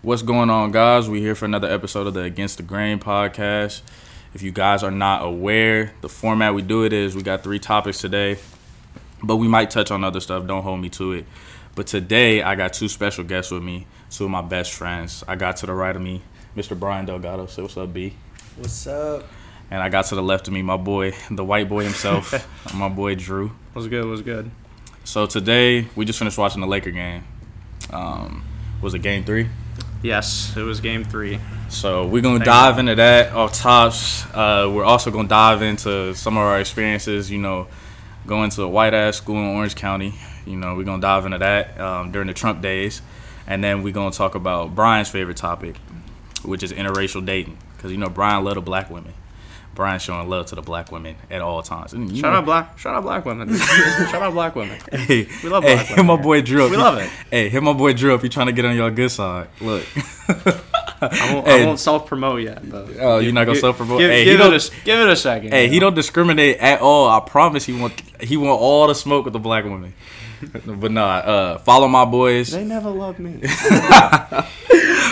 What's going on, guys? We're here for another episode of the Against the Grain podcast. If you guys are not aware, the format we do it is we got three topics today, but we might touch on other stuff. Don't hold me to it. But today, I got two special guests with me, two of my best friends. I got to the right of me, Mr. Brian Delgado. Say what's up, B. What's up? And I got to the left of me, my boy, the white boy himself, my boy Drew. Was good. Was good. So today, we just finished watching the Laker game. Um, was it game three? Yes, it was game three. So we're gonna Thank dive you. into that off tops. Uh, we're also gonna dive into some of our experiences. You know, going to a white ass school in Orange County. You know, we're gonna dive into that um, during the Trump days, and then we're gonna talk about Brian's favorite topic, which is interracial dating. Because you know Brian loved black women. Brian's showing love to the black women at all times. And Shout know- out black. Shout out black women. shout out black women. Hey, We love hey, black hit women my boy Drew. We love it. Hey, hit my boy Drew up. He trying to get on your good side. Look. I won't, Hey. Won't self promote yet. But Oh, you're not gonna self-promote? Give, Hey, give, it a, give it a second. Hey, you he know? don't discriminate at all. I promise he want he want all the smoke with the black women. but nah, uh, follow my boys. They never love me.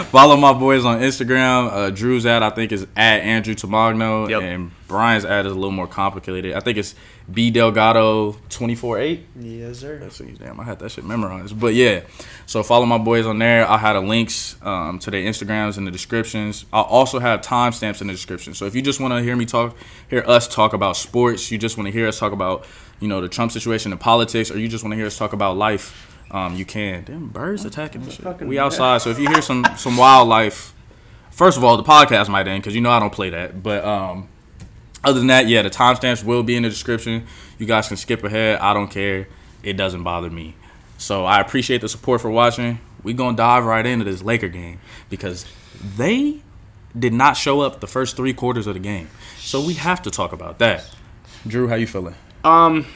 Follow my boys on Instagram. Uh, Drew's ad I think is at Andrew Tamagno, Yep. and Brian's ad is a little more complicated. I think it's B Delgado twenty four eight. Yes, sir. Let's see, damn, I had that shit memorized. But yeah, so follow my boys on there. I had have the links um, to their Instagrams in the descriptions. I'll also have timestamps in the description. So if you just want to hear me talk, hear us talk about sports, you just want to hear us talk about, you know, the Trump situation and politics, or you just want to hear us talk about life, um, you can. Damn, birds attacking shit. We outside, so if you hear some some wildlife, first of all, the podcast might end because you know I don't play that. But um, other than that, yeah, the timestamps will be in the description. You guys can skip ahead. I don't care. It doesn't bother me. So I appreciate the support for watching. we going to dive right into this Laker game because they did not show up the first three quarters of the game. So we have to talk about that. Drew, how you feeling? Um,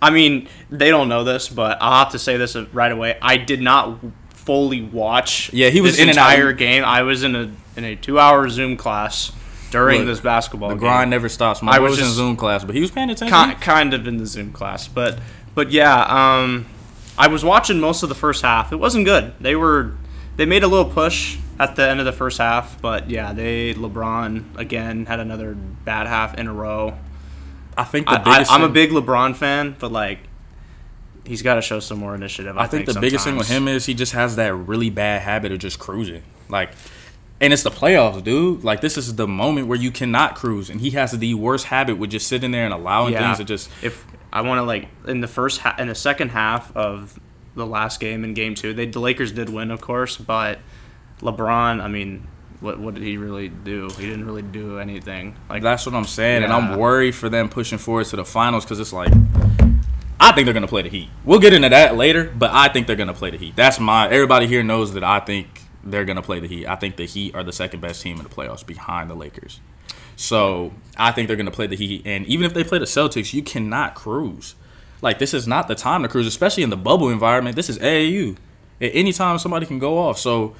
I mean, they don't know this, but I'll have to say this right away. I did not fully watch. Yeah, he was in entire game. I was in a in a two hour Zoom class during Look, this basketball. The game. grind never stops. My I was was in just- Zoom class, but he was paying attention. Ki- kind of in the Zoom class, but but yeah, um, I was watching most of the first half. It wasn't good. They were they made a little push at the end of the first half, but yeah, they LeBron again had another bad half in a row. I think the I, biggest I, I'm a big LeBron fan, but like he's got to show some more initiative. I, I think the biggest thing with him is he just has that really bad habit of just cruising. Like, and it's the playoffs, dude. Like, this is the moment where you cannot cruise, and he has the worst habit with just sitting there and allowing yeah, things to just. if I want to like in the first ha- in the second half of the last game in game two, they the Lakers did win, of course, but LeBron, I mean, what what did he really do? He didn't really do anything. Like That's what I'm saying, and I'm worried for them pushing forward to the finals because it's like. I think they're gonna play the Heat. We'll get into that later, but I think they're gonna play the Heat. That's my. Everybody here knows that I think they're gonna play the Heat. I think the Heat are the second best team in the playoffs behind the Lakers. So I think they're gonna play the Heat, and even if they play the Celtics, you cannot cruise. Like this is not the time to cruise, especially in the bubble environment. This is AAU. At any time, somebody can go off. So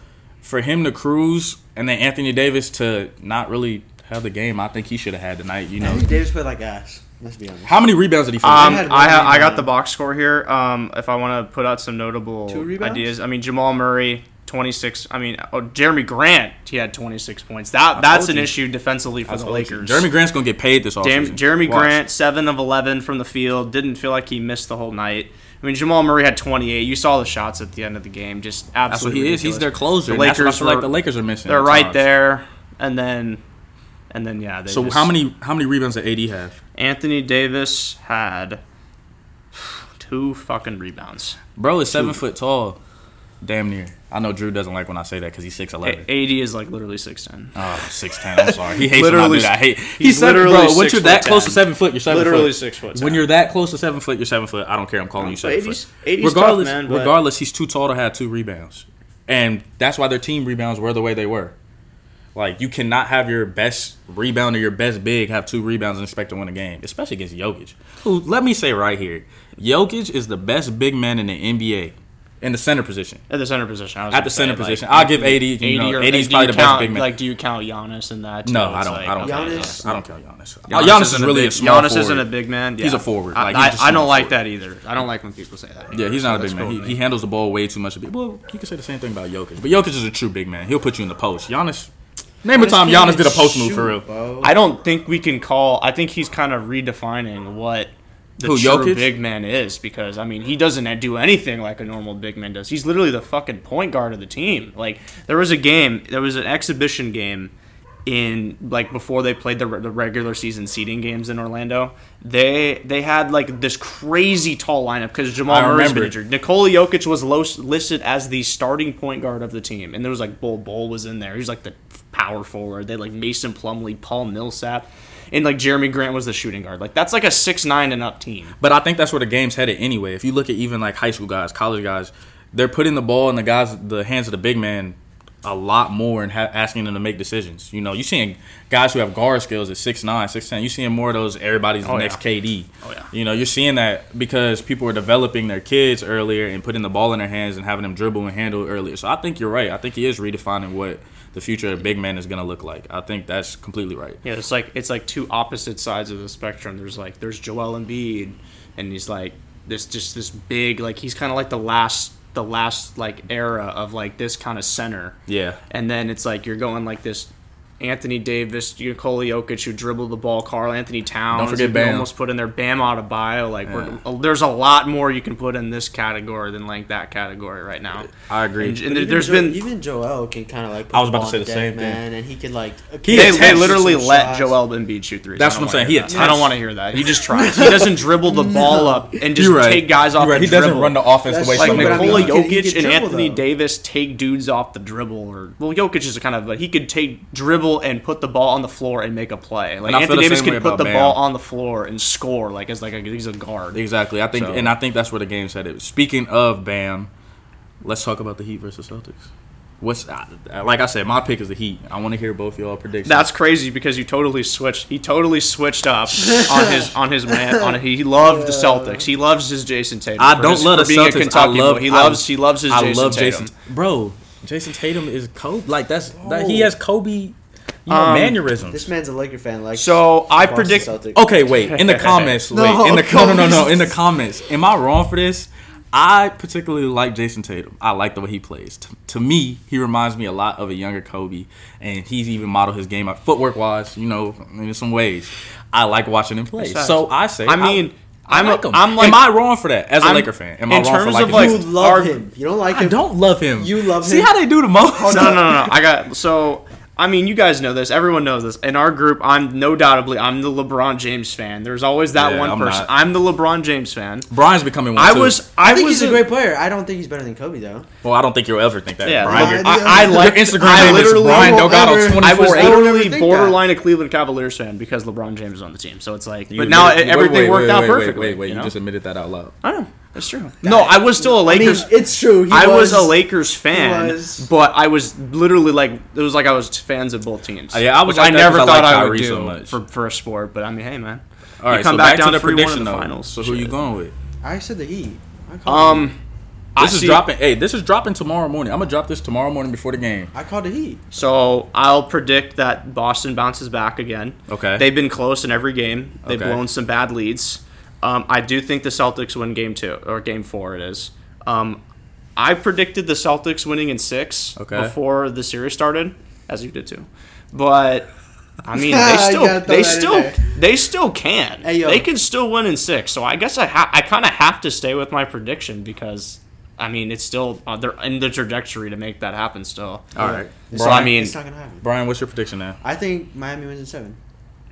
for him to cruise, and then Anthony Davis to not really have the game, I think he should have had tonight. You know, Anthony Davis played like ass. Let's be honest. how many rebounds did he finish? Um, I ha- I got the box score here. Um, if I want to put out some notable ideas, I mean Jamal Murray, twenty six. I mean, oh, Jerami Grant, he had twenty six points. That that's an you. issue defensively for I the told you. Lakers. Jerami Grant's gonna get paid this Jam- offseason. Jerami Watch. Grant, seven of eleven from the field. Didn't feel like he missed the whole night. I mean, Jamal Murray had 28. You saw the shots at the end of the game. Just That's what absolutely. he is. He's their closer. The that's Lakers feel like the Lakers are missing. They're right there, and then, and then yeah. They So just- how many how many rebounds did AD have? Anthony Davis had two fucking rebounds. Bro is seven foot tall, damn near. I know Drew doesn't like when I say that because he's six eleven. A- AD is like literally six ten. Oh, 6'10". I'm sorry. He hates when I Literally- do that. I hate. He's, he's seven, literally bro. Once six you're that foot close to seven foot, you're seven Literally foot. six foot When you're that close to seven foot, you're seven foot. I don't care. I'm calling you seven 80's foot. 80's tough, regardless, man, but- regardless, he's too tall to have two rebounds, and that's why their team rebounds were the way they were. Like you cannot have your best rebounder, your best big, have two rebounds and expect to win a game, especially against Jokic. Who, let me say right here, Jokic is the best big man in the NBA. In the center position. At the center position. I was At gonna the center say, like, position. I'll give AD, you know, or- AD 's do probably you the best big man. Like, do you count Giannis in that? No. I don't. like, I don't. okay, Count Giannis- Giannis. I don't count Giannis. Giannis, uh, Giannis, isn't a really big, a small Giannis isn't a big man. He's Yeah. a forward. I, Like, he's I, just I small don't like forward. that either. I don't like when people say that. Yeah, he's So not a big man. cool He, with he handles the ball way too much. Well, you can say the same thing about Jokic, but Jokic is a true big man. He'll put you in the post. Giannis, name a time can't Giannis did a post move for real. I don't think we can call. I think he's kind of redefining what the Who, true Jokic? big man is because I mean he doesn't do anything like a normal big man does. He's literally the fucking point guard of the team. Like there was a game, there was an exhibition game in like before they played the, the regular season seeding games in Orlando. They they had like this crazy tall lineup because Jamal been remember. injured. Nikola Jokic was lo- listed as the starting point guard of the team, and there was like Bol Bol was in there. He's like the power forward. They had, like Mason Plumlee, Paul Millsap, and like Jerami Grant was the shooting guard. Like that's like a six nine and up team. But I think that's where the game's headed anyway. If you look at even like high school guys, college guys, they're putting the ball in the guys, the hands of the big man, a lot more and ha- asking them to make decisions. You know, you're seeing guys who have guard skills at six nine, six ten. You're seeing more of those. Everybody's the Oh, next yeah. KD. Oh, yeah. You know, you're seeing that because people are developing their kids earlier and putting the ball in their hands and having them dribble and handle earlier. So I think you're right. I think he is redefining what the future of big man is going to look like. I think that's completely right. Yeah, it's like it's like two opposite sides of the spectrum. There's like there's Joel Embiid, and he's like this just this big like he's kind of like the last the last like era of like this kind of center. Yeah. And then it's like you're going like this Anthony Davis, Nikola Jokic who dribbled the ball, Karl-Anthony Towns. Don't forget Bam. almost put in there Bam Adebayo. Like Yeah. we're, there's a lot more you can put in this category than like that category right now. I agree. And, But and there's Jo- been even Joel can kind of like. Put I was the about to say the deck, same thing. man, and he can like. He they, they literally let shots. Joel Embiid shoot threes. That's what I'm saying. He hear. I don't want to hear that. He just tries. He doesn't dribble the ball up and just right. take guys off right. the He doesn't run the offense That's the way like true, some but I Nikola he could- he Jokic could and dribble, Anthony. Davis take dudes off the dribble, or well, Jokic is a kind of, but he could take dribble and put the ball on the floor and make a play. Like I Anthony Davis could put the Bam. ball on the floor and score, like as like a, he's a guard. Exactly. I think, So- and I think that's where the game's headed. Speaking of Bam, let's talk about the Heat versus Celtics. What's like I said, my pick is the Heat. I want to hear both y'all predictions. That's crazy because you totally switched. He totally switched up on his on his man. On he loved the Celtics. He loves his Jayson Tatum. I don't his- love the being a Kentucky I love. boy. He I- loves. he loves his I Jayson love Tatum. Jayson, bro. Jayson Tatum is Kobe. Like that's that, he has Kobe. You know, Um, mannerisms. This man's a Laker fan. Like So I predict. Celtics. Okay, wait. In the comments, No, wait. In the no, no, no, no. In the comments, am I wrong for this? I particularly like Jayson Tatum. I like the way he plays. T- to me, he reminds me a lot of a younger Kobe, and he's even modeled his game out footwork wise. You know, in some ways, I like watching him play. So I say, I mean, I, I'm like a- him. I'm like- am I wrong for that as a I'm- Laker fan? Am I in wrong for terms liking of, like, you him? love Our- him. You don't like I him. don't love him. You love him. See how they do the most. no, no, no, no. I got so. I mean, you guys know this. Everyone knows this. In our group, I'm no doubtably I'm the LeBron James fan. There's always that Yeah, one I'm person. not. I'm the LeBron James fan. Brian's becoming one I too. was. I, I, think was he's a great player. I don't think he's better than Kobe though. Well, I don't think you'll ever think that. Yeah, Brian. Brian- Your- I, I Your like Instagram I name is literally Brian I won't Delgado ever- twenty I was four. I would never literally think borderline a Cleveland Cavaliers fan because LeBron James is on the team. So it's like, You but now admitted- everything wait, wait, worked wait, out wait, perfectly. Wait, wait, wait. you You know? just admitted that out loud. I know that's true. No, I was still a I mean, Lakers. it's true. He I was, was, a Lakers fan, was. but I was literally like it was like I was fans of both teams. Uh, yeah, I was like I never thought like I would Kyrie do so much. for for a sport. But I mean, hey man, All right, you come so back, back, down to the 3-1 prediction the finals. So who are you going with? I said the Heat. I called Um, This I is see- dropping. Hey, this is dropping tomorrow morning. I'm gonna drop this tomorrow morning before the game. I called the Heat. So I'll predict that Boston bounces back again. Okay. They've been close in every game. They've Okay. blown some bad leads. Um, I do think the Celtics win game two or game four. It is. Um, I predicted the Celtics winning in six Okay. before the series started, as you did too. But I mean, they still they still they still can. Hey. They can still win in six. So I guess I ha- I kind of have to stay with my prediction because. I mean, it's still uh, they're in the trajectory to make that happen. Still, All right. It's So, I mean- it's not gonna happen. Brian, what's your prediction now? I think Miami wins in seven.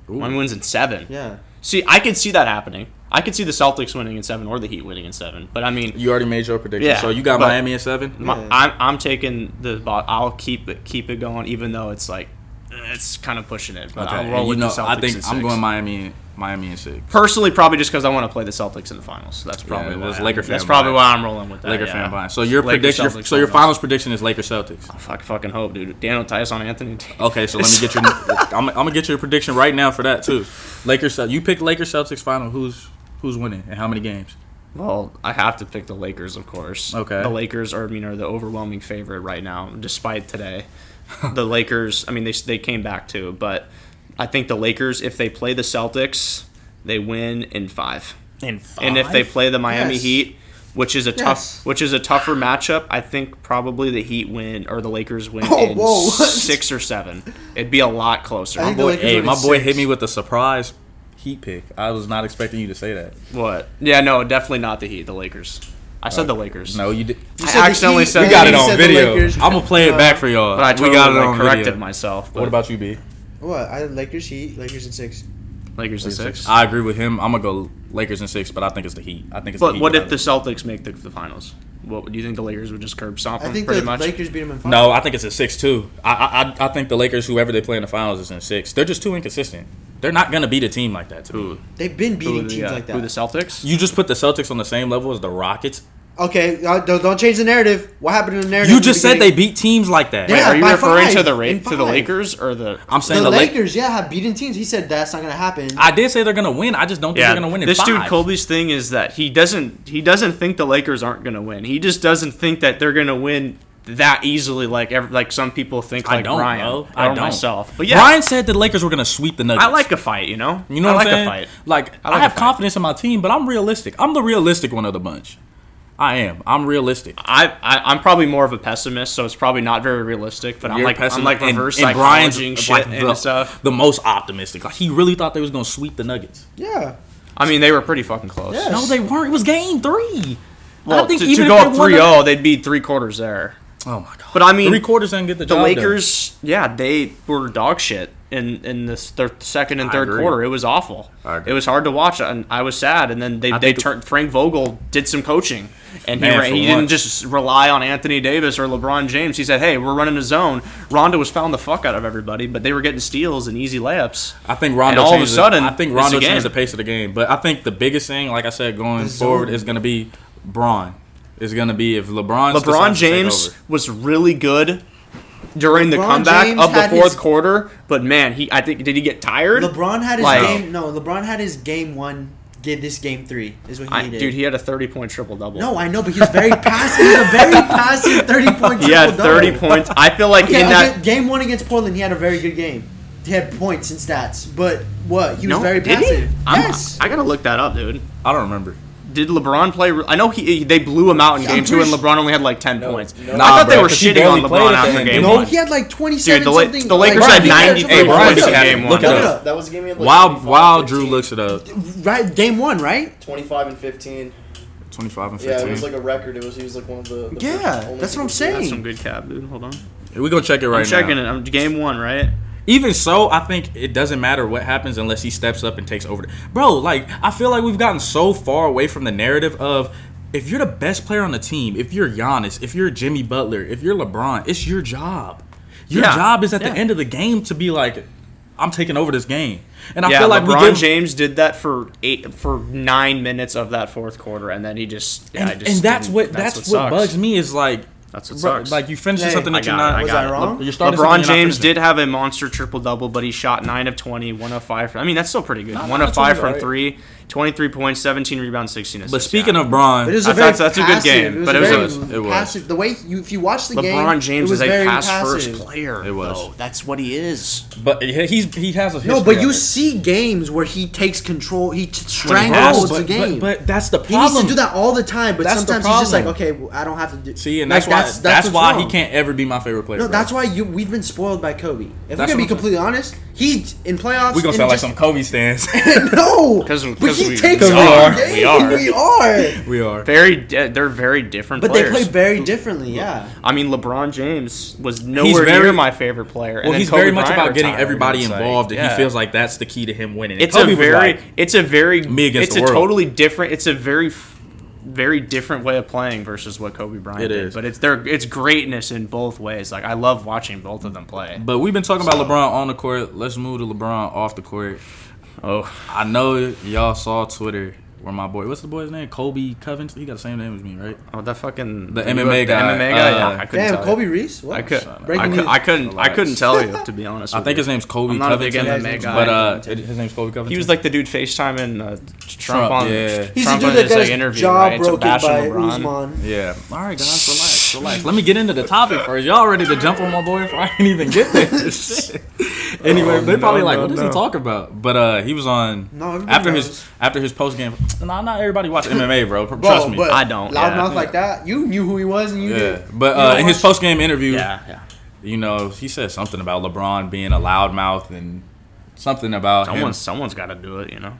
Miami wins in seven. Yeah. See, I can see that happening. I could see the Celtics winning in seven or the Heat winning in seven. But I mean, You already made your prediction. Yeah, so you got Miami in seven. my, Yeah. I'm I'm taking the. bo- I'll keep it keep it going, even though it's like it's kind of pushing it. But Okay. I'll and roll you with know, the Celtics. I think in I'm going Miami. Miami in six. personally, probably just because I want to play the Celtics in the finals. That's probably Yeah, why. I'm- Laker fan That's probably why I'm rolling with that. Laker yeah. fan Brian. So your Lakers, prediction. Celtics so your finals. finals prediction is Lakers Celtics. I fuck- fucking hope, dude. Daniel Tice on Anthony. Okay, so let me get your. I'm, I'm gonna get your prediction right now for that too. Lakers. You pick Lakers Celtics final. Who's who's winning and how many games? Well, I have to pick the Lakers, of course. Okay. The Lakers are, I mean, are the overwhelming favorite right now, despite today. the Lakers, I mean, they they came back too, but I think the Lakers, if they play the Celtics, they win in five. In five. And if they play the Miami Yes. Heat, which is a Yes. tough, which is a tougher matchup, I think probably the Heat win or the Lakers win Oh, in whoa, six or seven. It'd be a lot closer. I think the boy, hey, my in boy six. hit me with a surprise Heat pick. I was not expecting you to say that. What? Yeah, no, definitely not the Heat. The Lakers. I said the Lakers. No, you did. You I said the accidentally Heat, said We got then it on video. I'm gonna play it back for y'all. But I totally we got it like, on corrected video. myself. What about you, B? What? I had Lakers Heat, Lakers in six. Lakers and six? I agree with him. I'm gonna go Lakers in six, but I think it's the Heat. I think it's. the But Heat what if the. Celtics make the, the finals? What do you think the Lakers would just curb stomp I them think pretty the much? Lakers beat them in five. No, I think it's a six two. I, I I- I think the Lakers, whoever they play in the finals, is in six. They're just too inconsistent. They're not gonna beat a team like that. To me. They've been beating the, teams uh, like that. Who the. Celtics? You just put the Celtics on the same level as the Rockets. Okay, uh, don't, don't change the narrative. What happened in the narrative? You in the just said they beat teams like that. Yeah, Wait, are you by referring to the Ra- to the. Lakers or the? I'm saying The the, Lakers. Lakers, yeah, have beaten teams. He said that's not gonna happen. I did say they're gonna win. I just don't think Yeah, they're gonna win in this five. dude Colby's thing is that he doesn't he doesn't think the Lakers aren't gonna win. He just doesn't think that they're gonna win that easily, like ev- like some people think, I don't, Brian bro. or I don't. myself. But yeah, Brian said the Lakers were gonna sweep the Nuggets. I like a fight. You know, You know I what like I'm saying? a fight. Like I I, like a have confidence in my team, but I'm realistic. I'm the realistic one of the bunch. I am. I'm realistic. I, I I'm probably more of a pessimist, so it's probably not very realistic. But I'm You're like I'm pessimist- like reverse and Brian's psychology shit like and the, stuff. the most optimistic. Like he really thought they was gonna sweep the Nuggets. yeah, I mean, they were pretty fucking close. Yeah. No, they weren't. It was game three. Well, I think to, even to if go they up won 3-0, they'd be three quarters there. Oh my god. But I mean, three quarters didn't get the, the job done. Lakers, yeah, they were dog shit in in this their second and third quarter. It was awful. It was hard to watch, and I was sad. And then they I they think- turned Frank Vogel did some coaching, and he Man, ran, for he didn't just rely on Anthony Davis or LeBron James. He said, "Hey, we're running a zone." Rondo was fouling the fuck out of everybody, but they were getting steals and easy layups. I think Rondo. And all of a changed the- sudden, I think Rondo changed the pace of the game. But I think the biggest thing, like I said, going forward, is going to be Bron. Is going to be if LeBron. LeBron James was really good during the LeBron comeback James of the had fourth his- quarter, but man, he I think did he get tired? LeBron had his Like- game. No, LeBron had his game one. Get this game three is what he I, did. dude, he had a thirty point triple double. no, I know, but he was very passive. He was a very passive thirty point. He had triple-double. 30 points. I feel like Okay, in that. again, game one against Portland, he had a very good game. He had points and stats, but what he was no, very did passive. he? I'm- Yes, I gotta look that up, dude. I don't remember. Did LeBron play? I know he they blew him out in Yeah, game two, and LeBron only had like ten points. no. I Nah, thought they bro, were 'cause he shitting on barely played LeBron the after end. game no, one. he had like twenty-seven Dude, the, La- something. the Lakers like, had he 93 Hey, Brian, points in look at game one. Look it That up. was, that was the game he had like While 25 while Drew looks it up, right game one, right? 25 and 15. twenty five and 15. Yeah, it was like a record. It was he was like one of the. the Yeah, first- that's what I'm saying. That's some good cap, dude. Hold on. we gonna check it right now. I'm checking it. I'm game one, right? Even so, I think it doesn't matter what happens unless he steps up and takes over. Bro, like I feel like we've gotten so far away from the narrative of if you're the best player on the team, if you're Giannis, if you're Jimmy Butler, if you're LeBron, it's your job. Your Yeah, job is at yeah. the end of the game to be like, I'm taking over this game. And I yeah, feel like LeBron we give, James did that for eight for nine minutes of that fourth quarter, and then he just yeah, and, I just and that's what that's, what, sucks. bugs me is like That's what bro, sucks. like you finished Hey, something I that you're got it, not. I Was I it. wrong? You're starting LeBron something you're not James did have a monster triple double, but he shot 9 of 20, 1 of 5. I mean, that's still pretty good. Nah, 1 of 5 that's from alright. 3, 23 points, 17 rebounds, 16 assists. But speaking yeah. of Bron, But it was I a very thought that's a good passive- game, was but a it was- very it was. passive. The way you, if you watch the game, LeBron James it was is a very pass passive. first player. It was. though. That's what he is. but he- he's he has a No, but you it. see games where he takes control. He strangles the game. But, but that's the problem. he needs to do that all the time. But That's sometimes he's just like, okay, well, I don't have to do. See, and Like, that's why that's, what's why he can't ever be my favorite player. No, bro. that's why you we've been spoiled by Kobe. If That's we're gonna be completely honest, he in playoffs. we gonna and sound like just- some Kobe stands. no, because he we- takes we over are. the game. We are. We are. we are. Very, di- they're very different But players. they play very differently. Yeah. I mean, LeBron James was nowhere very- near my favorite player. Well, then he's Kobe very much Bryant about getting everybody and it's like, involved, and yeah. he feels like that's the key to him winning. And it's Kobe a very like, it's a very me against it's the a world. totally different it's a very f- very different way of playing versus what Kobe Bryant It did. is. But it's their it's greatness in both ways. Like I love watching both of them play. But we've been talking about LeBron on the court. Let's move to LeBron off the court. Oh, I know y'all saw Twitter where my boy, what's the boy's name? Colby Covington. He got the same name as me, right? Oh, that fucking The MMA guy, MMA guy. uh, yeah, I couldn't Damn, tell Kobe you. Reese. What? I could. Shut. Breaking I, could, I couldn't. I couldn't tell you to be honest. I with think you. his name's Kobe I'm not a big MMA guy. But uh, it- his name's Colby Covington. He was like the dude FaceTiming uh, Trump, Trump, on yeah. He's Trump the on dude that his got like, his interview, jaw right? To broken bash by LeBron. Usman. Yeah. All right, guys, relax, relax. Let me get into the topic first. Y'all ready to jump on my boy before I can even get there? Shit. anyway, Oh, they probably no, like, no, what does he talk about? But uh, he was on No, after knows. his after his post game. Nah, not everybody watch MMA, bro. Bro, Trust me. but I don't, Loudmouth yeah. like that. You knew who he was, and you yeah, did. but You uh, in his post game interview, Yeah, yeah. you know, he said something about LeBron being a loudmouth and something about him. Someone's someone's got to do it, you know.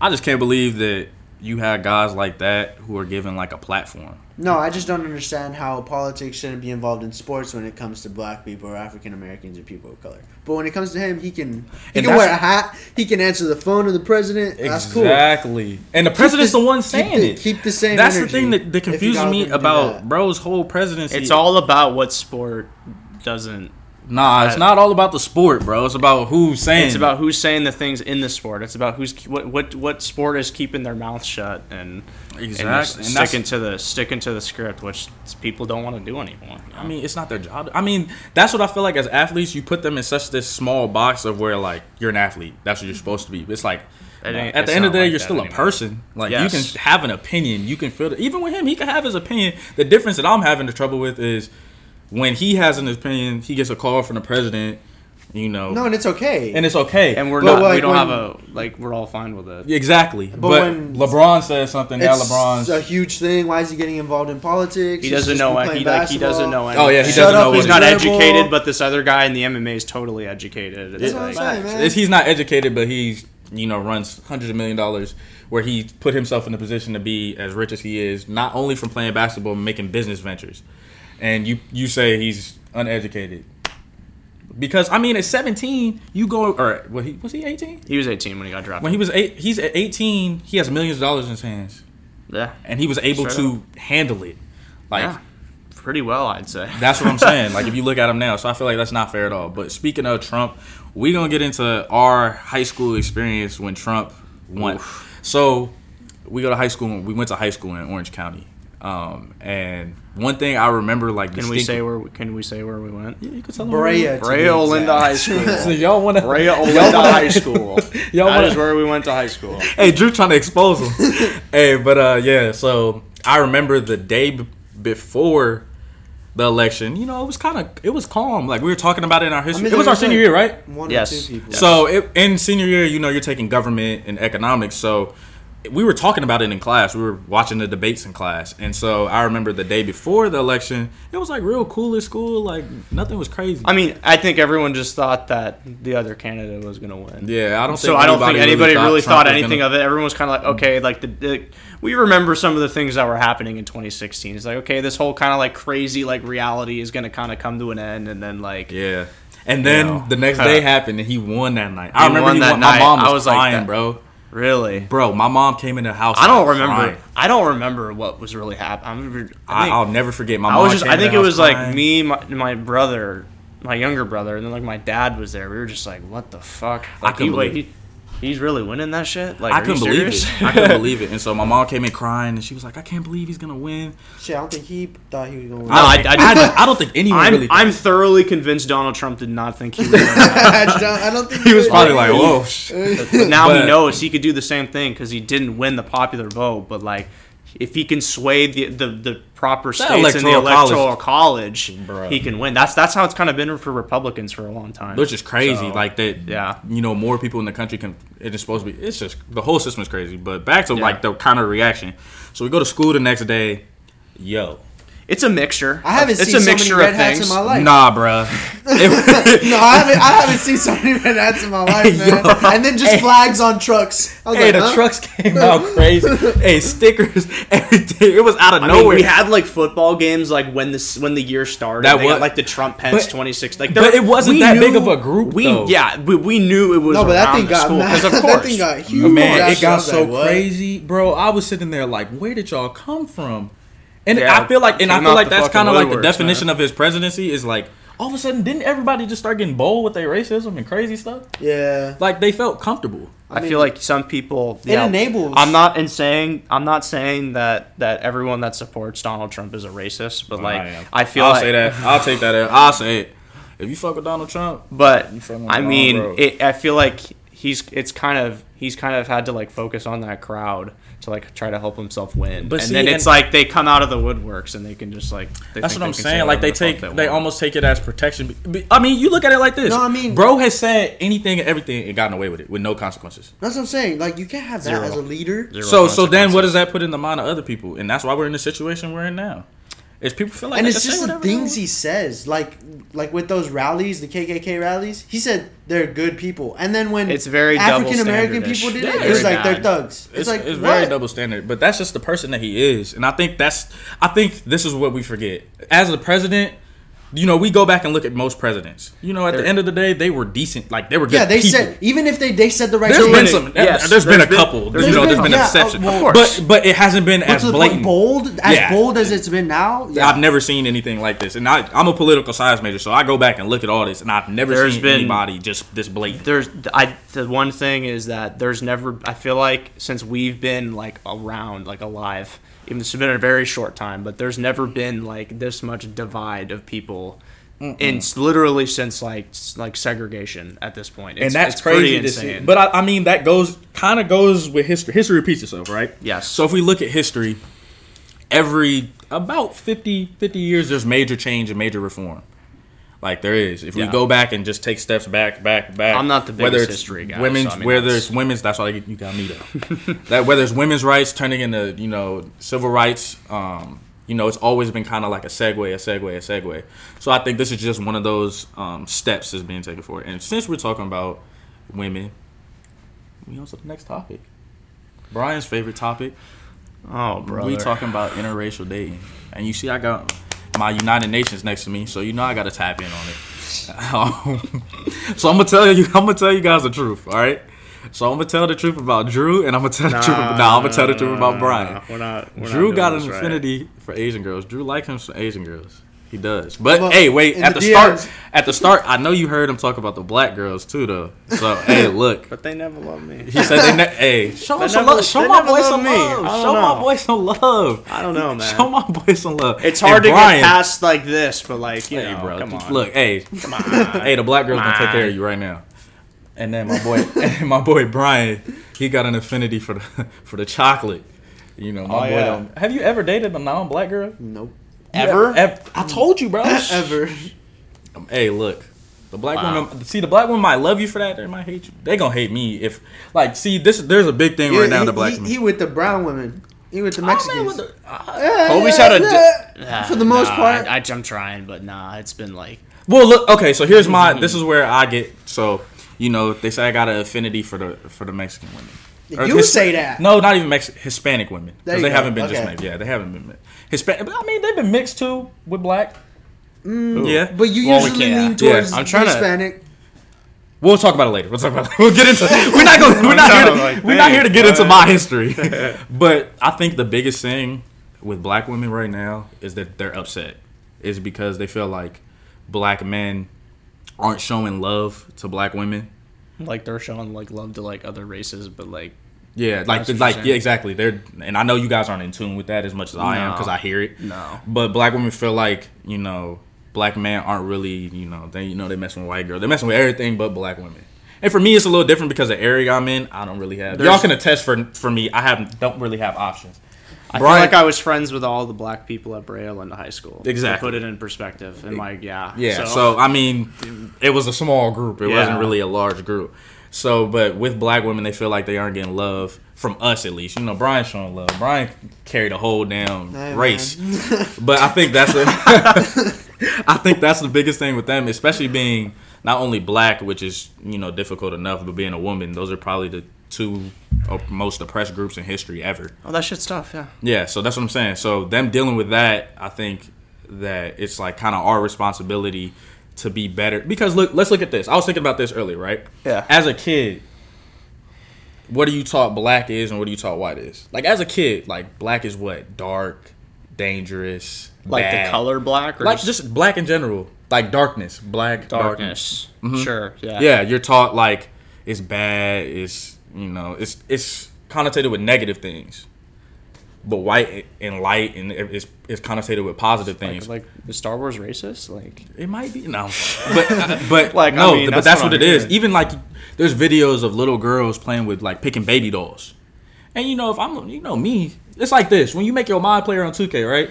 I just can't believe that you had guys like that who are given like a platform. No, I just don't understand how politics shouldn't be involved in sports when it comes to black people or African Americans or people of color. But when it comes to him, he can he And can wear a hat. He can answer the phone of the president. That's cool. Exactly. And the president's the- the one keep saying the- it. keep the same That's the thing that, that confuses me about that. bro's whole presidency. It's all about what sport doesn't. Nah. It's I- not all about the sport, bro. It's about who's saying. It's about who's saying the things in the sport. It's about who's what what what sport is keeping their mouth shut and and exactly. And that's- sticking to the sticking to the script, which people don't want to do anymore. you I mean, it's not their job. I mean, that's what I feel like as athletes. You put them in such this small box of where like you're an athlete. That's what you're supposed to be. It's like at the end of the day, like you're still a person. Like Yes. you can have an opinion. You can feel it. Even with him, he can have his opinion. The difference that I'm having the trouble with is when he has an opinion, he gets a call from the president. You know, No, and it's okay. and it's okay. and we're But not. we don't when- have a like. We're all fine with it. exactly. But, when LeBron says something. Now LeBron's. a huge thing. Why is he getting involved in politics? He doesn't know be what he like. He doesn't know. know. Oh, yeah, he anything. doesn't Shut know He's not is. educated, but this other guy in the MMA is totally educated. It's That's Yeah. what I'm like, saying, man. It's- He's not educated, but he's you know runs hundreds of million dollars where he put himself in a position to be as rich as he is, not only from playing basketball, but making business ventures. And you you say he's uneducated because I mean at 17 you go or what he was he 18 he was 18 when he got dropped. when he was eight he's at 18 he has millions of dollars in his hands yeah, and he was able Straight to handle it like yeah, pretty well, I'd say. That's what I'm saying. Like if you look at him now, so I feel like that's not fair at all. But speaking of Trump, we gonna get into our high school experience when Trump won. So we go to high school. We went to high school in Orange County, um, and one thing I remember like Can we say where? Can we say where we went? Yeah, you can tell them Brea. Brea be Olinda High. School. So y'all want to? Brea Olinda High School. Y'all That wanna- is where we went to high school. hey, Drew trying to expose him. hey, but uh, yeah. So I remember the day b- before the election. You know, it was kind of it was calm. Like we were talking about it in our history. mean, it was our senior like- year, right? One Yes. or two people. So it, in senior year, you know, you're taking government and economics. So we were talking about it in class. We were watching the debates in class, and so I remember the day before the election, it was like real cool at school. Like nothing was crazy. I mean, I think everyone just thought that the other candidate was going to win. yeah, I don't. So I don't think anybody really thought was anything gonna- of it. Everyone was kind of like, okay, like the, the we remember some of the things that were happening in 2016. It's like, okay, this whole kind of like crazy like reality is going to kind of come to an end, and then like Yeah. And then know, the next day happened, and he won that night. I remember won he that won. My mom was, I was like crying, that- bro. Really. Bro, my mom came in the house. I don't like, remember. crying. I don't remember what was really happening. I, I'll never forget. My I mom. was just. I think it was like me, my, my brother, my younger brother, and then like my dad was there. We were just like, "What the fuck?" I Like, couldn't he, believe he, he's really winning that shit. Like, I couldn't believe serious? it. I couldn't believe it. And so my mom came in crying, and she was like, "I can't believe he's gonna win." Shit, I don't think he thought he was going to win. No, I- don't I, don't- I don't think anyone I'm, really. I'm thoroughly convinced Donald Trump did not think he was. Gonna I don't, I don't think he was probably like, "Whoa." But now But- he knows he could do the same thing because he didn't win the popular vote. But like, if he can sway the the, the proper states in the electoral electoral college, he can win. That's that's how it's kind of been for Republicans for a long time. Which is crazy. So, like that. yeah. You know, more people in the country can. It is supposed to be. It's just the whole system is crazy. But back to Yeah. like the kind of reaction. So we go to school the next day. Yo. It's a mixture. I haven't it's seen a so many mixture red of hats things. in my life. Nah, bruh. No, I haven't. I haven't seen so many red hats in my life, Hey, man. yo. and then just Hey. flags on trucks. I was hey, like, the huh? trucks came out crazy. hey, stickers, everything. It was out of I nowhere. mean, we had like football games like when this when the year started. That they was- got, like the Trump Pence but- 26. Like, but it wasn't we that big of a group, We though. yeah, we, we knew it was No, but that thing got school mad. because of That thing got huge. man, it got so crazy, bro. I was sitting there like, where did y'all come from? And Yeah, I feel like, and I feel like that's kind of like the definition man. of his presidency is like, all of a sudden, didn't everybody just start getting bold with their racism and crazy stuff? Yeah. Like they felt comfortable. I, mean, feel like some people It enables- I'm not in saying I'm not saying that that everyone that supports Donald Trump is a racist, but like I. I feel I'll like say that. I'll take that. Out. I'll say it. If you fuck with Donald Trump, But You fucking I wrong, mean, it, I feel like he's it's kind of he's kind of had to like focus on that crowd to like try to help himself win. But and see, then it's and- like they come out of the woodworks and they can just like they That's think what I'm they say saying. Like they the take, fuck they almost take it as protection. Be- be- I mean, you look at it like this. No, I mean- bro has said anything and everything and gotten away with it with no consequences. That's what I'm saying. Like you can't have that Zero. as a leader. Zero So, so then, what does that put in the mind of other people? And that's why we're in the situation we're in now. Is people feel like and it's just the things he says, like like with those rallies, the KKK rallies. He said they're good people, and then when It's very African American people did Yeah, it, it's like they're thugs. It's, It's, like it's what? very double standard, but that's just the person that he is, and I think that's I think this is what we forget as a president. You know, we go back and look at most presidents. You know, at the They're- end of the day, they were decent. Like they were good. Yeah, they people. said even if they they said the right There's thing. been been- some. yes, there's been a couple. there's you know, there's been- been yeah, exceptions. of course. But but it hasn't been but as to the blatant. point bold as Yeah. bold as it's been now. Yeah. I've never seen anything like this, and I, I'm a political science major, so I go back and look at all this, and I've never There's seen been- anybody just this blatant. there's I the one thing is that there's never I feel like since we've been like around like alive even has been a very short time but there's never been like this much divide of people in s- literally since like like segregation at this point It's, and that's it's crazy to see. But I, I mean, that goes kind of goes with history. History repeats itself, right? Yes. So if we look at history, every about 50, 50 years, there's major change and major reform. Like there is. If we go back and just take steps back, back, back. I'm not the whether it's history guy, Women's, so I mean, whether that's- it's women's, that's why you got me though. that whether it's women's rights turning into you know civil rights, um, you know, it's always been kind of like a segue, a segue, a segue. So I think this is just one of those um, steps that's being taken forward. And since we're talking about women, we on to the next topic. Brian's favorite topic. oh bro We talking about interracial dating, and you see, I got my United Nations next to me, so you know I got to tap in on it. Um, so I'm gonna tell you, I'm gonna tell you guys the truth. All right. So I'm gonna tell the truth about Drew, and I'm gonna tell the truth. About, nah, I'm gonna tell the truth about Brian. we're not we're Drew got an this right. affinity for Asian girls. Drew likes him some Asian girls. He does. But Well, hey, wait. At the the, start, at the start, I know you heard him talk about the black girls too, though. So hey, look. but they never love me He said they. Ne- hey, show They him some never- love. Show my never boy some me. Love. don't Show my know. boy some love. I don't know man Show my boy some love. it's And hard to Brian- get past like this but like you Hey, know bro. come on Look, hey, come on hey, the black girl's gonna take care of you right now. And then my boy, my boy Brian, he got an affinity for the for the chocolate. You know, my Oh, boy. yeah. Don't, have you ever dated a non-black girl? Nope. Ever? Ev- I mm. told you, bro. Ever. Um, hey, look. The black Wow. woman, see, the black woman might love you for that. They might hate you. They gonna hate me if, like, see, this. There's a big thing right now. he, The black he, women. he with the brown women. He with the Oh, man, Mexicans. what the- uh, Kobe's yeah, had a di- For the most Nah, part. I, I, I'm trying, but nah, it's been like Well, look. Okay, so here's my. Mm-hmm. This is where I get. So you know, they say I got an affinity for the for the Mexican women. Or You His- say that. No, not even Mexican. Hispanic women. Because they go. haven't been just Okay. mixed. Yeah, they haven't been mixed. Hispanic. I mean, they've been mixed too with black. Mm, yeah, But you Well, usually can't. lean Yeah, towards I'm trying to- Hispanic. We'll talk about it later. We'll talk about it. We'll get into. We're not going. We're not here. To, like, we're not here to get into my history. but I think the biggest thing with black women right now is that they're upset. Is because they feel like black men aren't showing love to black women. Like they're showing like love to like other races, but like Yeah, like like yeah, exactly. They're and I know you guys aren't in tune with that as much as I am because I hear it. no. But black women feel like you know black men aren't really you know they you know they messing with white girls. They're messing with everything but black women. And for me, it's a little different because the area I'm in, I don't really have. Y'all can attest for for me. I have don't really have options. I Brian- feel like I was friends with all the black people at Braille in high school. Exactly. To put it in perspective, and like yeah, Yeah. So, I mean, it was a small group. It wasn't really a large group. So, but with black women, they feel like they aren't getting love from us at least. You know, Brian's showing love. Brian carried a whole damn Hey, race. but I think that's a, I think that's the biggest thing with them, especially being not only black, which is you know difficult enough, but being a woman. Those are probably the two uh, most oppressed groups in history ever. oh, that shit's tough. Yeah. Yeah, so that's what I'm saying. So them dealing with that, I think that it's like kind of our responsibility to be better. Because look, let's look at this. I was thinking about this earlier, right? Yeah. As a kid, what are you taught black is and what are you taught white is? Like as a kid, like black is what dark, dangerous, Like bad. the color black, or like just black in general, like darkness, black darkness. darkness. Sure. Yeah. Yeah, you're taught like it's bad, it's you know, it's it's connotated with negative things. But white and light and it's it's connotated with positive things. Like, like the Star Wars racist? Like It might be no, but uh, but Like, I no, mean, but that's that's what what, it is. Even like there's videos of little girls playing with like picking baby dolls, and you know if I'm you know me, it's like this when you make your MyPlayer on 2K, right?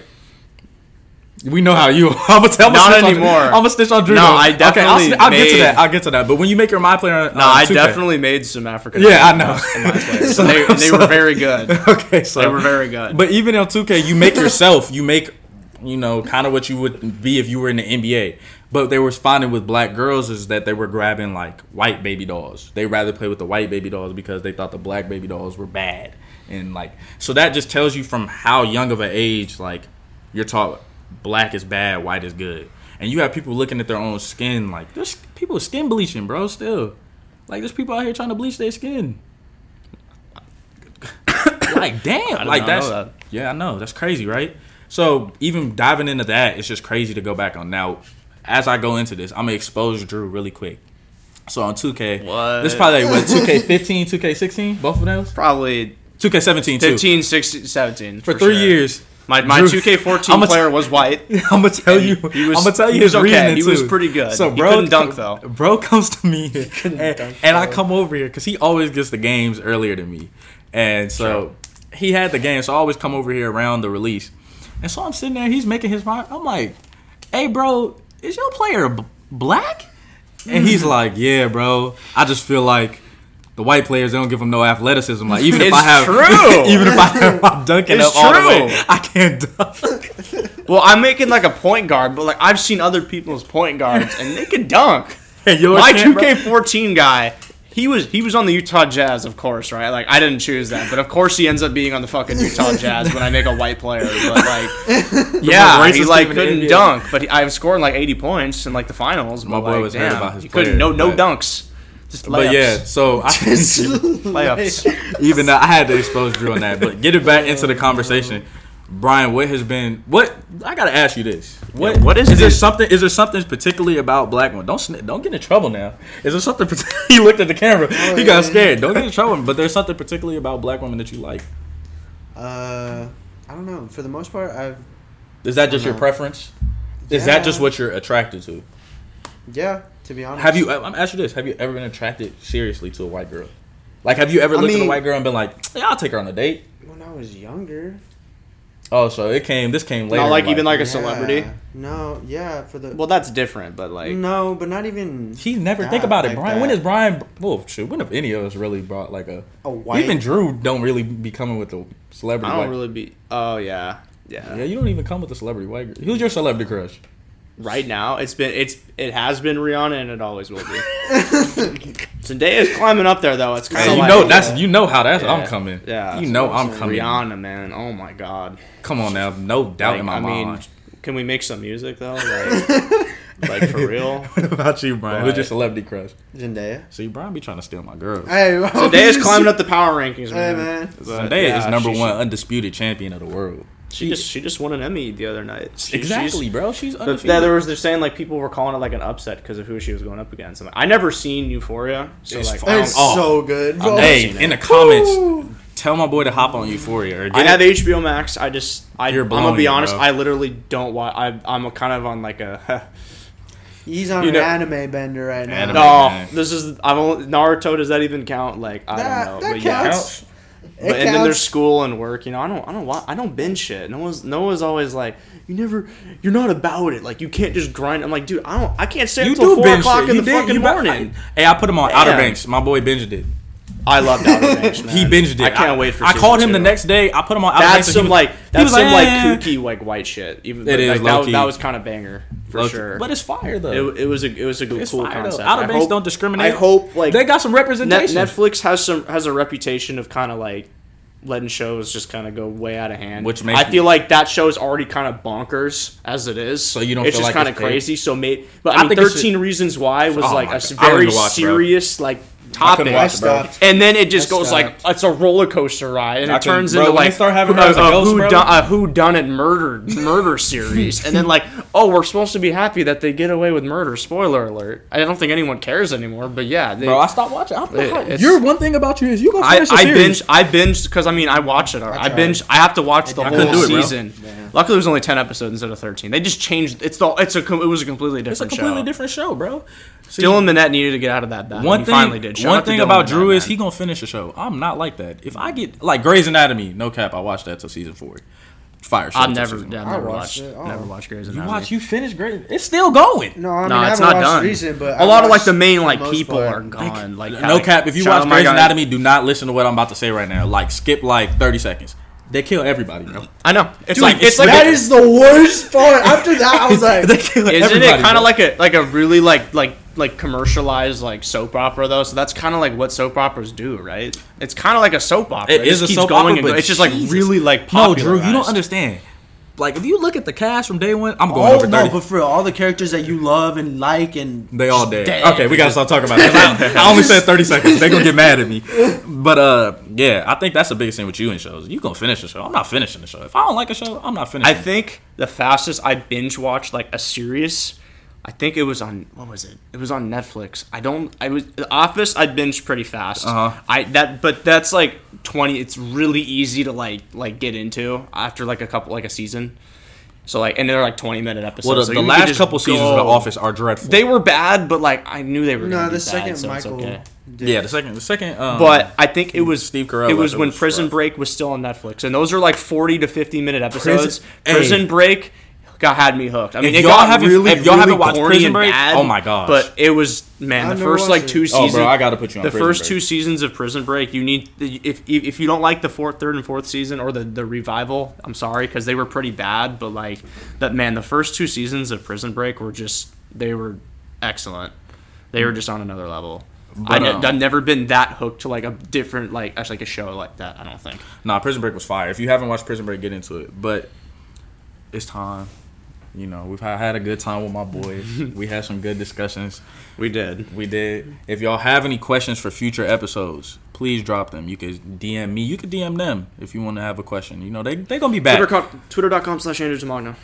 We know how you. I'm gonna tell. Not snitch on- anymore. I'm gonna stitch on Drew. No, though. I Okay, I'll, definitely I'll get to that. I'll get to that. But when you make your MyPlayer, on, No, on I 2K definitely made some African. Yeah, I know. in my. And they, they were very good. okay, so They were very good. But even on 2K, you make yourself. You make, you know, kind of what you would be if you were in the NBA. But they were finding with black girls is that they were grabbing like white baby dolls. They rather play with the white baby dolls because they thought the black baby dolls were bad. And like, so that just tells you from how young of an age, like, you're taught black is bad, white is good. And you have people looking at their own skin like, there's people skin bleaching, bro. Still, like, there's people out here trying to bleach their skin. like, damn, like that's that. yeah, I know that's crazy, right? So even diving into that, it's just crazy to go back on. Now, as I go into this, I'm gonna expose Drew really quick. So on 2K, What? this is probably what 2K15, 2K16, both of those, Probably 2K17 too. 15, 16, 17. for, three sure. years. My, my Drew- 2K14 I'ma- player was white. I'm gonna tell you. he- he was- I'm gonna tell you he his was okay. reasoning He was pretty good. So He bro, couldn't dunk, though. Bro comes to me, and, dunk, and I come over here because he always gets the games earlier than me, and so he had the game. So I always come over here around the release, and so I'm sitting there. He's making his mind. I'm like, "Hey, bro, is your player b- black?" And he's like, "Yeah, bro. I just feel like." The white players they don't give them no athleticism. Like even if I have, true. even if I have my dunking It's up all the way. I can't dunk. Well, I'm making like a point guard, but like I've seen other people's point guards and they can dunk. Yours My can't, 2K14 guy, he was he was on the Utah Jazz, of course, right? Like I didn't choose that, but of course he ends up being on the fucking Utah Jazz when I make a white player. But like, yeah, he like team in the couldn't dunk, but he, I was scoring like 80 points in like the finals. My boy like, was heard damn, about his he couldn't no no dunks, just layups. But yeah, so I, layups. even though I had to expose Drew on that, but get it back into the conversation. Brian, what has been what? I gotta ask you this. What Yeah, what is is there this- something? Is there something particularly about black women? Don't sni- don't get in trouble now. Is there something? he looked at the camera. He got scared. Don't get in trouble. But there's something particularly about black women that you like. Uh, I don't know. For the most part, I've Is that just I your don't know. preference? Is that just what you're attracted to? yeah. To be honest, Have you? I'm asking this. Have you ever been attracted seriously to a white girl? Like, have you ever I looked at a white girl and been like, "Yeah, I'll take her on a date"? when I was younger? Oh, so it came. This came later. Not like in even like a celebrity. Yeah. No, yeah. For the Well, that's different, but like no, but not even He never think about it, like Brian. When that. is Brian? Well, shoot. When have any of us really brought like a? a white. Even Drew don't really be coming with the celebrity. I don't white- really be. Oh yeah, yeah. Yeah, you don't even come with the celebrity white girl. Who's your celebrity crush? Right now, it's been it's it has been Rihanna and it always will be. Zendaya's climbing up there though. It's kind Hey, of you like, know that's you know how that's Yeah. I'm coming. Yeah, you know I'm coming. Rihanna, man. Oh my god. Come on now, no doubt Like, in my I mean, mind. can we make some music though? Like, like for real. what about you, Brian? Who's your Right. celebrity crush? Zendaya. See, Brian be trying to steal my girl. Hey, bro, Zendaya's climbing up the power rankings, Hey man. man. Zendaya yeah, is number she- one undisputed champion of the world. She just she just won an Emmy the other night. She- exactly, she's- bro. She's But undefeated. yeah, there was they're saying like people were calling it like an upset because of who she was going up against. I'm like, I never seen Euphoria, so It's like. It's Oh. so good, bro. hey, in the comments, tell my boy to hop on Euphoria or get I it- have HBO Max. I just I You're I'm gonna be honest. bro. I literally don't watch. I I'm a kind of on like a He's on You an know- anime bender right now. Anime. no. man. This is I'm only, Naruto. Does that even count? Like I That- don't know. that but counts. It But, and then there's school and work. You know, I don't I don't wa- I don't binge shit. No one's no one's always like you never you're not about it. Like you can't just grind. I'm like, dude, I don't I can't stay up You till four o'clock shit. in You the did- fucking you morning. Hey, I put him on Outer Banks. My boy binged it. I loved Outer Banks. He binged it. I can't wait for. I called him the next day. I put him on Outer That's Banks. some was- like that's was some like "Eh." kooky like white shit. Even It like, is that, was, that was kind of banger for Low- sure. But it's fire though. it, it was a it was a good, It's cool fire, though. concept. Outer I Banks hope- don't discriminate. I hope like they got some Net- representation. Netflix has some has a reputation of kind of like letting shows just kind of go way out of hand. Which makes I me- feel like that show's already kind of bonkers as it is. So you don't It's just like kind of crazy. So may, but I I, mean, Thirteen Reasons Why was Oh like a God. s- I don't very even watch, bro. serious like topic. watch it, bro. And then it just I goes like it's a roller coaster ride, and I it can- turns bro, into when they like start having a, her a a who bro. done, a who done it murder murder series, and then like oh we're supposed to be happy that they get away with murder. Spoiler alert! I don't think anyone cares anymore, but yeah, they, Bro, I stopped watching. I'm, It- it's- your one thing about you is you gonna I, finish the I series. binged I binged because I mean I watch it. I, I tried. binged. I have to watch the whole couldn't do it, bro. season. Luckily, it was only ten episodes instead of thirteen. They just changed. It's the. It's a. com- It was a completely different It's a completely show. different show, bro. See, Dylan Minnette needed to get out of that bad. One he thing, finally did. Shout one thing about Minnette, Drew is man. he gonna finish the show. I'm not like that. If I get like Grey's Anatomy, no cap, I watched that till season four. Fire show. I've till never, season yeah, I've I never watched watched, it. Oh. never watched Grey's You Anatomy. watch, you finished Grey's. It's still going. No, I mean, No, I it's haven't watched done. recent, but a I lot of like the main like most people part. are gone. Like No like, cap. If you watch out Grey's Anatomy, do not listen to what I'm about to say right now. Like skip like 30 seconds. They kill everybody, bro. I know. It's Dude, like it's like that a- is the worst part. After that, I was like, they kill Isn't everybody, it kind of like a like a really like like like commercialized like soap opera though? So that's kind of like what soap operas do, right? It's kind of like a soap opera. It just a keeps soap going opera, and but it's just like Jesus. really like No. Drew, you don't understand. Like if you look at the cast from day one, I'm going oh over 30. no, but for real, all the characters that you love and like and They all dead. dead. Okay, we gotta stop talking about that. I, I only said thirty seconds. They gonna get mad at me. But uh, yeah, I think that's the biggest thing with you in shows. You gonna finish the show. I'm not finishing the show. If I don't like a show, I'm not finishing. I think the fastest I binge watched like a series, I think it was on what was it? It was on Netflix. I don't. I was The Office. I binged pretty fast. Uh-huh. I that, but that's like twenty. It's really easy to like like get into after like a couple like a season. So like, and they're like twenty minute episodes. Well, the, so the last just couple seasons of The. Office are dreadful. They were bad, but like I knew they were. no, gonna the be second bad, so Michael. okay. did- yeah, the second, the second. Um, But I think it was Steve Carell It was when was Prison rough. Break was still on Netflix, and those are like forty to fifty minute episodes. Hey. Prison Break got had me hooked. I mean, If it y'all got haven't- really, if y'all really haven't watched Prison Break, bad, oh my gosh. But it was man, I've the first like two it. Oh, bro, seasons. I gotta put you on the Prison first Break. two seasons of Prison Break. You need if if if you don't like the fourth, third, and fourth season or the the revival, I'm sorry because they were pretty bad. But like that man, the first two seasons of Prison Break were just they were excellent. They were just on another level. I But, ne- um, I've never been that hooked to like a different like actually like a show like that. I don't think. Nah, Prison Break was fire. If you haven't watched Prison Break, get into it. But it's time. You know, we've had a good time with my boys. we had some good discussions. We did. We did. If y'all have any questions for future episodes, please drop them. You could DM me. You could DM them if you want to have a question. You know, they they gonna be back. Twitter.com, Twitter.com slash Andrew Zamagna.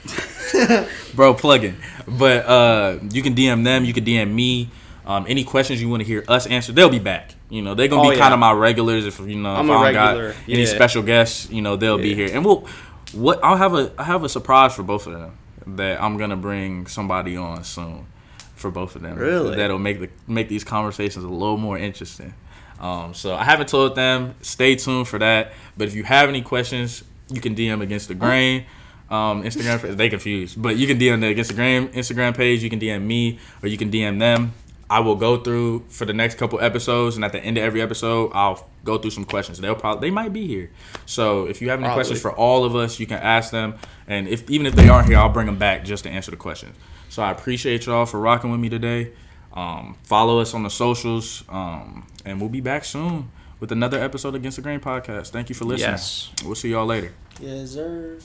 bro plugging but uh you can dm them you can dm me um any questions you want to hear us answer they'll be back you know they're gonna Oh, be yeah. kind of my regulars if you know I'm if a I don't got regular, any yeah. special guests you know they'll be here and we'll what i'll have a i have a surprise for both of them that i'm gonna bring somebody on soon for both of them Really? that'll make the make these conversations a little more interesting um, so I haven't told them. Stay tuned for that. But if you have any questions, you can DM against the grain. Um, Instagram, they confused, but you can DM the against the grain Instagram page. You can DM me or you can DM them. I will go through for the next couple episodes, and at the end of every episode, I'll go through some questions. They'll probably they might be here. So if you have any Probably. questions for all of us, you can ask them. And if even if they aren't here, I'll bring them back just to answer the questions. So I appreciate y'all for rocking with me today. Um, follow us on the socials, um, and we'll be back soon with another episode of Against the Grain podcast. Thank you for listening. Yes. We'll see y'all later. Yes, sir.